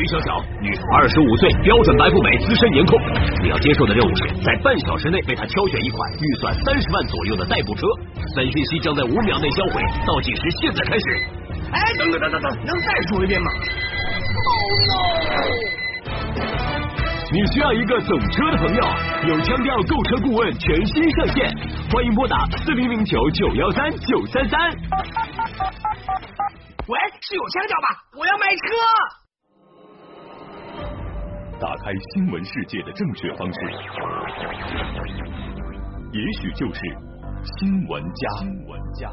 徐小小，女，二十五岁，标准白富美，资深颜控。你要接受的任务是在半小时内为她挑选一款预算三十万左右的代步车。三讯息将在五秒内销毁，倒计时现在开始。哎，等等等等等，能再说一遍吗？Oh no！你需要一个懂车的朋友，有腔调购车顾问全新上线，欢迎拨打四零零九九幺三九三三。喂，是有腔调吧？我要买车。打开新闻世界的正确方式，也许就是新闻家。新闻家。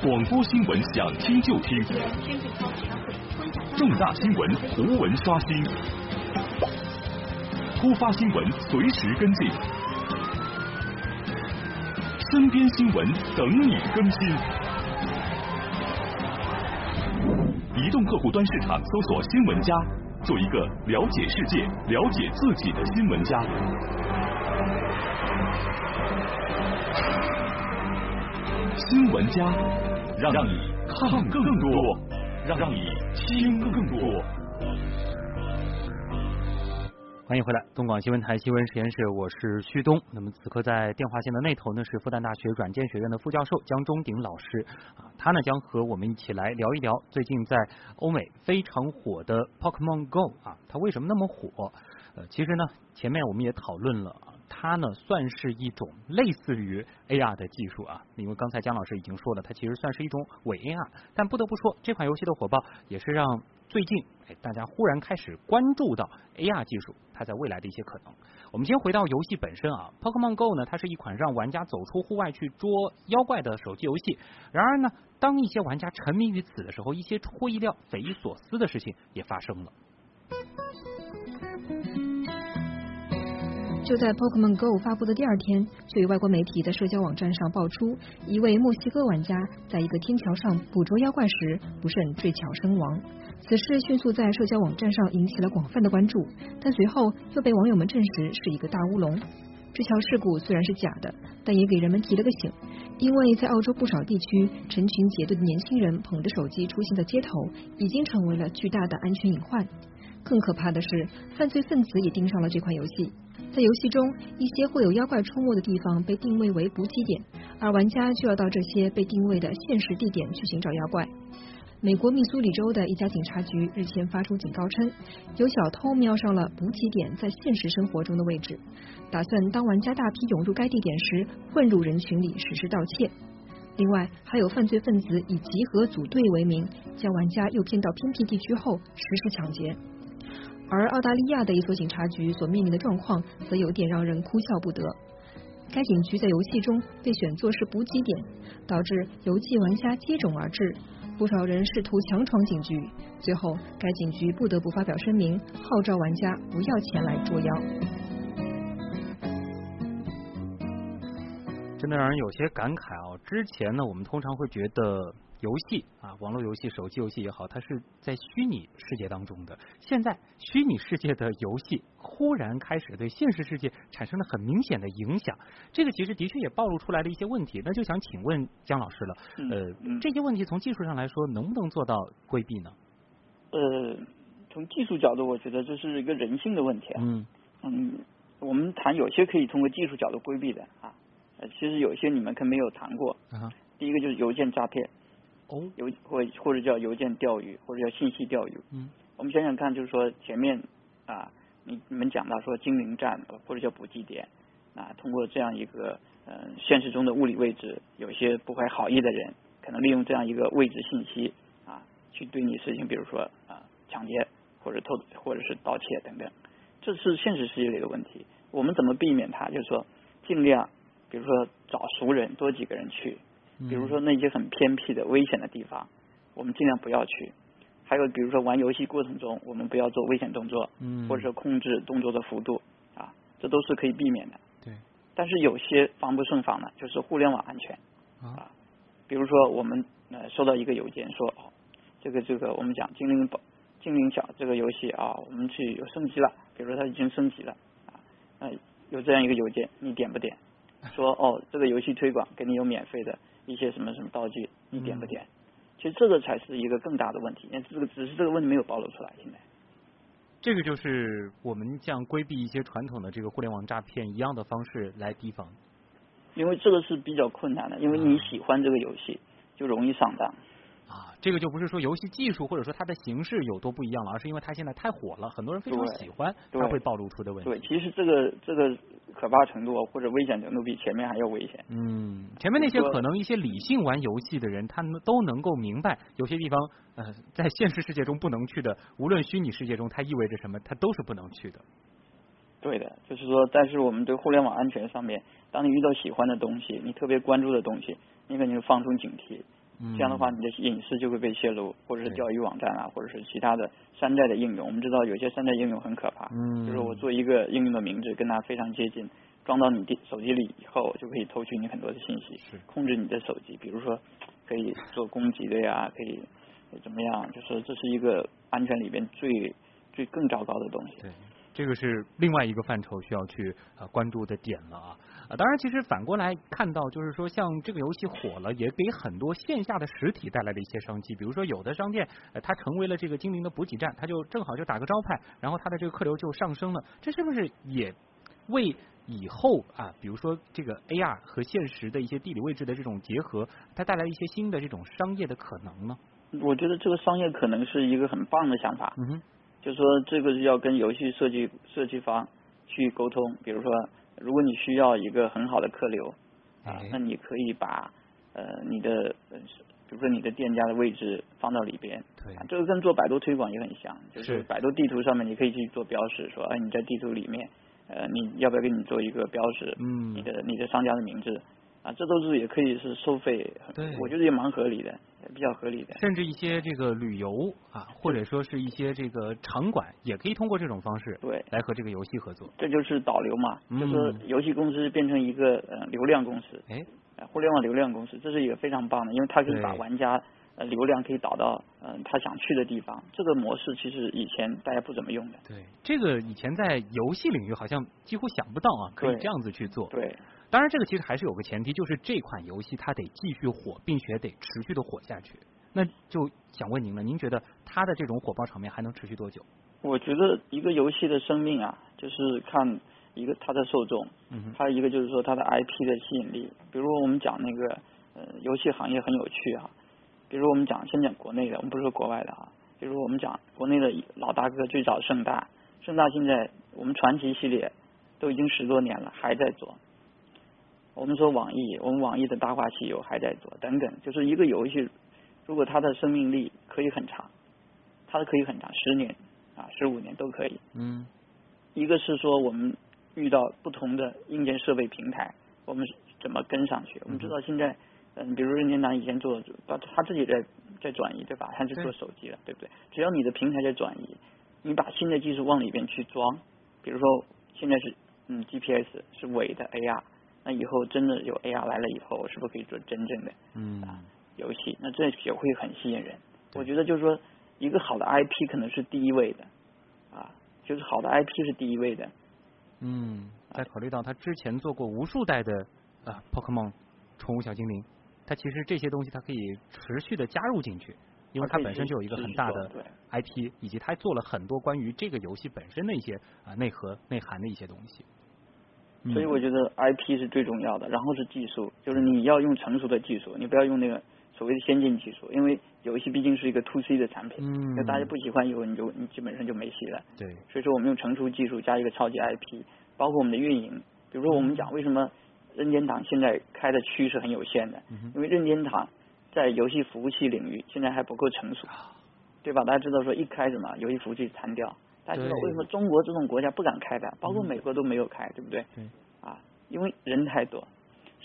广播新闻想听就听，重大新闻图文刷新，突发新闻随时跟进，身边新闻等你更新。用客户端市场搜索“新闻家”，做一个了解世界、了解自己的新闻家。新闻家，让让你看更多，让让你听更多。欢迎回来，东广新闻台新闻实验室，我是旭东。那么此刻在电话线的那头呢，是复旦大学软件学院的副教授江中鼎老师啊，他呢将和我们一起来聊一聊最近在欧美非常火的 Pokemon Go 啊，它为什么那么火？呃，其实呢，前面我们也讨论了，它呢算是一种类似于 AR 的技术啊，因为刚才江老师已经说了，它其实算是一种伪 AR，但不得不说，这款游戏的火爆也是让。最近，哎，大家忽然开始关注到 AR 技术，它在未来的一些可能。我们先回到游戏本身啊，Pokemon Go 呢，它是一款让玩家走出户外去捉妖怪的手机游戏。然而呢，当一些玩家沉迷于此的时候，一些出乎意料、匪夷所思的事情也发生了。就在 Pokemon Go 发布的第二天，就有外国媒体在社交网站上爆出一位墨西哥玩家在一个天桥上捕捉妖怪时不慎坠桥身亡。此事迅速在社交网站上引起了广泛的关注，但随后又被网友们证实是一个大乌龙。这桥事故虽然是假的，但也给人们提了个醒，因为在澳洲不少地区，成群结队的年轻人捧着手机出现在街头，已经成为了巨大的安全隐患。更可怕的是，犯罪分子也盯上了这款游戏。在游戏中，一些会有妖怪出没的地方被定位为补给点，而玩家就要到这些被定位的现实地点去寻找妖怪。美国密苏里州的一家警察局日前发出警告称，有小偷瞄上了补给点在现实生活中的位置，打算当玩家大批涌入该地点时，混入人群里实施盗窃。另外，还有犯罪分子以集合组队为名，将玩家诱骗到偏僻地区后实施抢劫。而澳大利亚的一所警察局所面临的状况，则有点让人哭笑不得。该警局在游戏中被选作是补给点，导致游戏玩家接踵而至，不少人试图强闯警局，最后该警局不得不发表声明，号召玩家不要前来捉妖。真的让人有些感慨啊！之前呢，我们通常会觉得。游戏啊，网络游戏、手机游戏也好，它是在虚拟世界当中的。现在，虚拟世界的游戏忽然开始对现实世界产生了很明显的影响，这个其实的确也暴露出来了一些问题。那就想请问姜老师了，呃，这些问题从技术上来说，能不能做到规避呢？呃，从技术角度，我觉得这是一个人性的问题啊。嗯嗯，我们谈有些可以通过技术角度规避的啊，呃，其实有些你们可能没有谈过。啊。第一个就是邮件诈骗。哦，邮或或者叫邮件钓鱼，或者叫信息钓鱼。嗯，我们想想看，就是说前面啊，你你们讲到说精灵站或者叫补给点啊，通过这样一个嗯现实中的物理位置，有些不怀好意的人可能利用这样一个位置信息啊，去对你实行，比如说啊抢劫或者偷或者是盗窃等等，这是现实世界里的问题。我们怎么避免它？就是说尽量，比如说找熟人，多几个人去。比如说那些很偏僻的危险的地方，我们尽量不要去。还有比如说玩游戏过程中，我们不要做危险动作，或者说控制动作的幅度啊，这都是可以避免的。对。但是有些防不胜防的，就是互联网安全啊。比如说我们呃收到一个邮件说哦，这个这个我们讲精灵宝精灵小这个游戏啊，我们去有升级了，比如说它已经升级了啊，呃有这样一个邮件，你点不点？说哦这个游戏推广给你有免费的。一些什么什么道具，你点不点？其实这个才是一个更大的问题，这个只是这个问题没有暴露出来。现在，这个就是我们像规避一些传统的这个互联网诈骗一样的方式来提防。因为这个是比较困难的，因为你喜欢这个游戏，就容易上当。啊，这个就不是说游戏技术或者说它的形式有多不一样了，而是因为它现在太火了，很多人非常喜欢，它会暴露出的问题。对，其实这个这个可怕程度或者危险程度比前面还要危险。嗯，前面那些可能一些理性玩游戏的人，他们都能够明白有些地方呃在现实世界中不能去的，无论虚拟世界中它意味着什么，它都是不能去的。对的，就是说，但是我们对互联网安全上面，当你遇到喜欢的东西，你特别关注的东西，你肯定放松警惕。这样的话，你的隐私就会被泄露，或者是钓鱼网站啊，或者是其他的山寨的应用。我们知道有些山寨应用很可怕，嗯就是我做一个应用的名字跟它非常接近，装到你的手机里以后，就可以偷取你很多的信息，控制你的手机。比如说，可以做攻击的呀，可以怎么样？就是这是一个安全里边最最更糟糕的东西。对。这个是另外一个范畴需要去呃关注的点了啊啊！当然，其实反过来看到，就是说像这个游戏火了，也给很多线下的实体带来了一些商机。比如说，有的商店它成为了这个精灵的补给站，它就正好就打个招牌，然后它的这个客流就上升了。这是不是也为以后啊，比如说这个 AR 和现实的一些地理位置的这种结合，它带来一些新的这种商业的可能呢？我觉得这个商业可能是一个很棒的想法。嗯哼。就是说，这个是要跟游戏设计设计方去沟通。比如说，如果你需要一个很好的客流啊，那你可以把呃你的，比如说你的店家的位置放到里边。对。这个跟做百度推广也很像，就是百度地图上面你可以去做标识，说哎你在地图里面，呃你要不要给你做一个标识？嗯。你的你的商家的名字啊，这都是也可以是收费。对。我觉得也蛮合理的。比较合理的，甚至一些这个旅游啊，或者说是一些这个场馆，也可以通过这种方式对来和这个游戏合作。这就是导流嘛，就是游戏公司变成一个呃流量公司，哎，互联网流量公司，这是一个非常棒的，因为它可以把玩家呃流量可以导到嗯他想去的地方。这个模式其实以前大家不怎么用的。对，这个以前在游戏领域好像几乎想不到啊，可以这样子去做。对。当然，这个其实还是有个前提，就是这款游戏它得继续火，并且得持续的火下去。那就想问您了，您觉得它的这种火爆场面还能持续多久？我觉得一个游戏的生命啊，就是看一个它的受众，嗯，还有一个就是说它的 IP 的吸引力。比如我们讲那个呃游戏行业很有趣啊，比如我们讲先讲国内的，我们不是说国外的啊。比如我们讲国内的老大哥最早盛大，盛大现在我们传奇系列都已经十多年了，还在做。我们说网易，我们网易的大话西游还在做，等等，就是一个游戏，如果它的生命力可以很长，它可以很长，十年啊，十五年都可以。嗯。一个是说我们遇到不同的硬件设备平台，我们怎么跟上去？我们知道现在，嗯，比如任天堂以前做，他他自己在在转移，对吧？他是做手机了，对不对？只要你的平台在转移，你把新的技术往里边去装，比如说现在是嗯 GPS 是伪的 AR。那以后真的有 AR 来了以后，是不是可以做真正的嗯啊游戏？那这也会很吸引人。我觉得就是说，一个好的 IP 可能是第一位的啊，就是好的 IP 是第一位的。嗯，再考虑到他之前做过无数代的啊 Pokemon 宠物小精灵，它其实这些东西它可以持续的加入进去，因为它本身就有一个很大的 IP，以及它做了很多关于这个游戏本身的一些啊内核内涵的一些东西。所以我觉得 IP 是最重要的，然后是技术，就是你要用成熟的技术，你不要用那个所谓的先进技术，因为游戏毕竟是一个 to C 的产品，那大家不喜欢以后，你就你基本上就没戏了。对，所以说我们用成熟技术加一个超级 IP，包括我们的运营，比如说我们讲为什么任天堂现在开的区是很有限的，因为任天堂在游戏服务器领域现在还不够成熟，对吧？大家知道说一开始嘛，游戏服务器残掉。大家知道为什么中国这种国家不敢开的，包括美国都没有开，对不对？对。啊，因为人太多，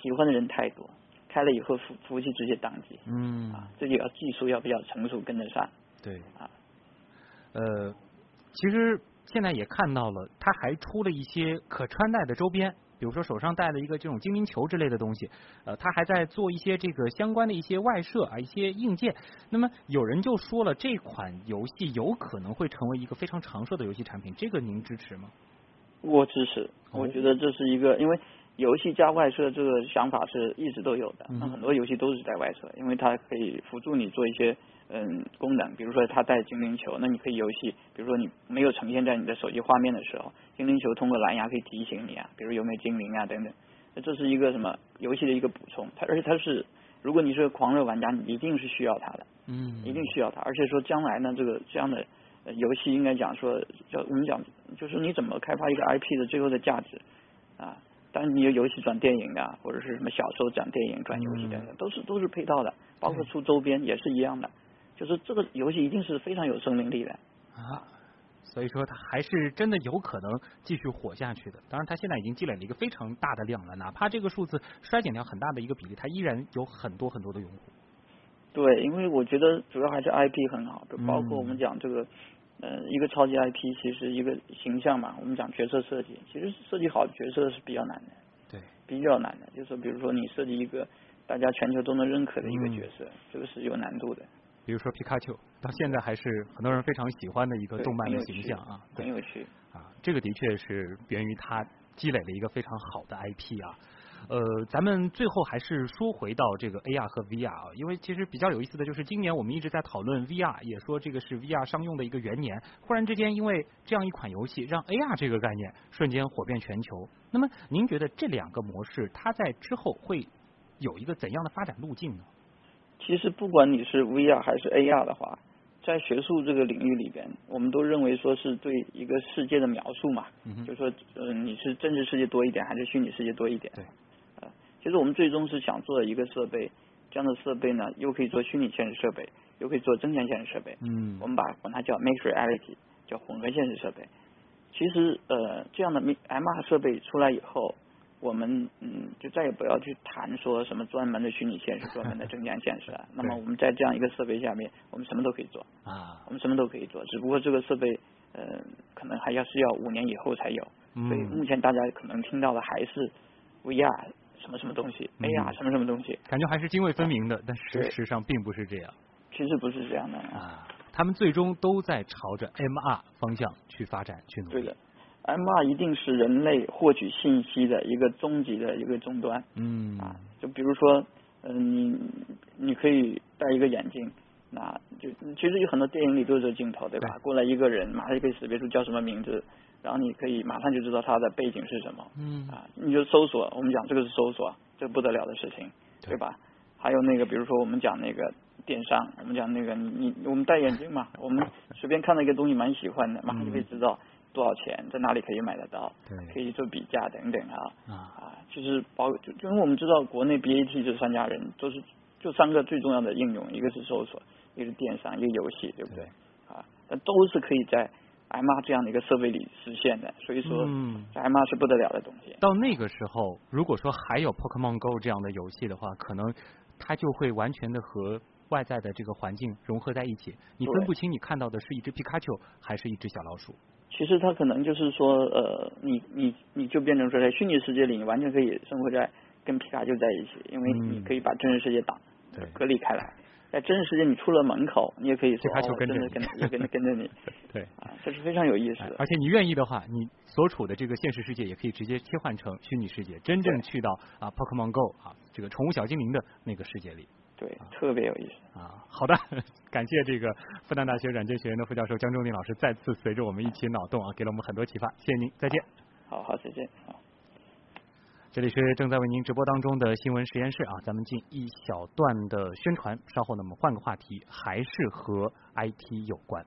喜欢的人太多，开了以后服服务器直接宕机。嗯。啊，这就要技术要比较成熟，跟得上。对。啊。呃，其实现在也看到了，他还出了一些可穿戴的周边。比如说手上戴了一个这种精灵球之类的东西，呃，他还在做一些这个相关的一些外设啊，一些硬件。那么有人就说了，这款游戏有可能会成为一个非常长寿的游戏产品，这个您支持吗？我支持，我觉得这是一个，因为游戏加外设这个想法是一直都有的，嗯那很多游戏都是在外设，因为它可以辅助你做一些嗯功能，比如说它带精灵球，那你可以游戏，比如说你没有呈现在你的手机画面的时候，精灵球通过蓝牙可以提醒你啊，比如有没有精灵啊等等，那这是一个什么游戏的一个补充，它而且它是如果你是个狂热玩家，你一定是需要它的，嗯，一定需要它，而且说将来呢，这个这样的呃游戏应该讲说，叫我们讲就是你怎么开发一个 IP 的最后的价值啊。当然，你有游戏转电影啊，或者是什么小说转电影、转游戏等等，都是都是配套的，包括出周边也是一样的。就是这个游戏一定是非常有生命力的。啊，所以说它还是真的有可能继续火下去的。当然，它现在已经积累了一个非常大的量了，哪怕这个数字衰减掉很大的一个比例，它依然有很多很多的用户。对，因为我觉得主要还是 IP 很好，包括我们讲这个，呃，一个超级 IP，其实一个形象嘛，我们讲角色设计，其实设计好角色是比较难的，对，比较难的，就是比如说你设计一个大家全球都能认可的一个角色，这个是有难度的。比如说皮卡丘，到现在还是很多人非常喜欢的一个动漫的形象啊，对很有趣。啊，这个的确是源于它积累了一个非常好的 IP 啊。呃，咱们最后还是说回到这个 AR 和 VR 啊，因为其实比较有意思的就是今年我们一直在讨论 VR，也说这个是 VR 商用的一个元年。忽然之间，因为这样一款游戏，让 AR 这个概念瞬间火遍全球。那么，您觉得这两个模式它在之后会有一个怎样的发展路径呢？其实不管你是 VR 还是 AR 的话，在学术这个领域里边，我们都认为说是对一个世界的描述嘛，就说呃你是真实世界多一点还是虚拟世界多一点？对，呃，其实我们最终是想做一个设备，这样的设备呢，又可以做虚拟现实设备，又可以做增强现实设备。嗯我们把管它叫 mixed reality，叫混合现实设备。其实呃，这样的 MR 设备出来以后，我们嗯就再也不要去谈说什么专门的虚拟现实、专门的增强现实了。那么我们在这样一个设备下面，我们什么都可以做，啊，我们什么都可以做，只不过这个设备呃可能还要是要五年以后才有。所以嗯目前大家可能听到的还是 VR 什么什么东西、嗯 AR 什么什么东西，感觉还是泾渭分明的，但事实上并不是这样。其实不是这样的。啊，他们最终都在朝着 MR 方向去发展去努力。对的。MR 一定是人类获取信息的一个终极的一个终端。嗯。啊，就比如说，嗯、你你可以戴一个眼镜，那就其实有很多电影里都有这个镜头，对吧？对。过来一个人，马上就可以识别出叫什么名字，然后你可以马上就知道他的背景是什么嗯。啊，你就搜索，我们讲这个是搜索，这不得了的事情，对对。吧？还有那个，比如说我们讲那个电商，我们讲那个你你我们戴眼镜嘛，我们随便看到一个东西蛮喜欢的，马上就可以知道多少钱，在哪里可以买得到，对。可以做比价等等啊。啊。啊，就是包就就因为我们知道国内 BAT 这三家人都是就三个最重要的应用，一个是搜索，一个是电商，一个游戏，对不对？啊，但都是可以在 MR 这样的一个设备里实现的，所以说嗯，在 MR 是不得了的东西。到那个时候，如果说还有 Pokemon Go 这样的游戏的话，可能它就会完全的和外在的这个环境融合在一起，你分不清你看到的是一只皮卡丘还是一只小老鼠。其实它可能就是说，呃，你你你就变成说，在虚拟世界里，你完全可以生活在跟皮卡丘在一起，因为嗯你可以把真实世界挡对隔离开来。在真实世界，你出了门口，你也可以说，皮卡丘跟着你跟着跟着跟着你，对。啊，这是非常有意思的。哎而且你愿意的话，你所处的这个现实世界也可以直接切换成虚拟世界，真正去到啊 Pokemon Go 啊这个宠物小精灵的那个世界里对，特别有意思。啊。好的，感谢这个复旦大学软件学院的副教授江忠林老师再次随着我们一起脑洞啊，给了我们很多启发，谢谢您，再见。好好，再见。好。这里是正在为您直播当中的新闻实验室啊，咱们进一小段的宣传，稍后呢我们换个话题，还是和 IT 有关。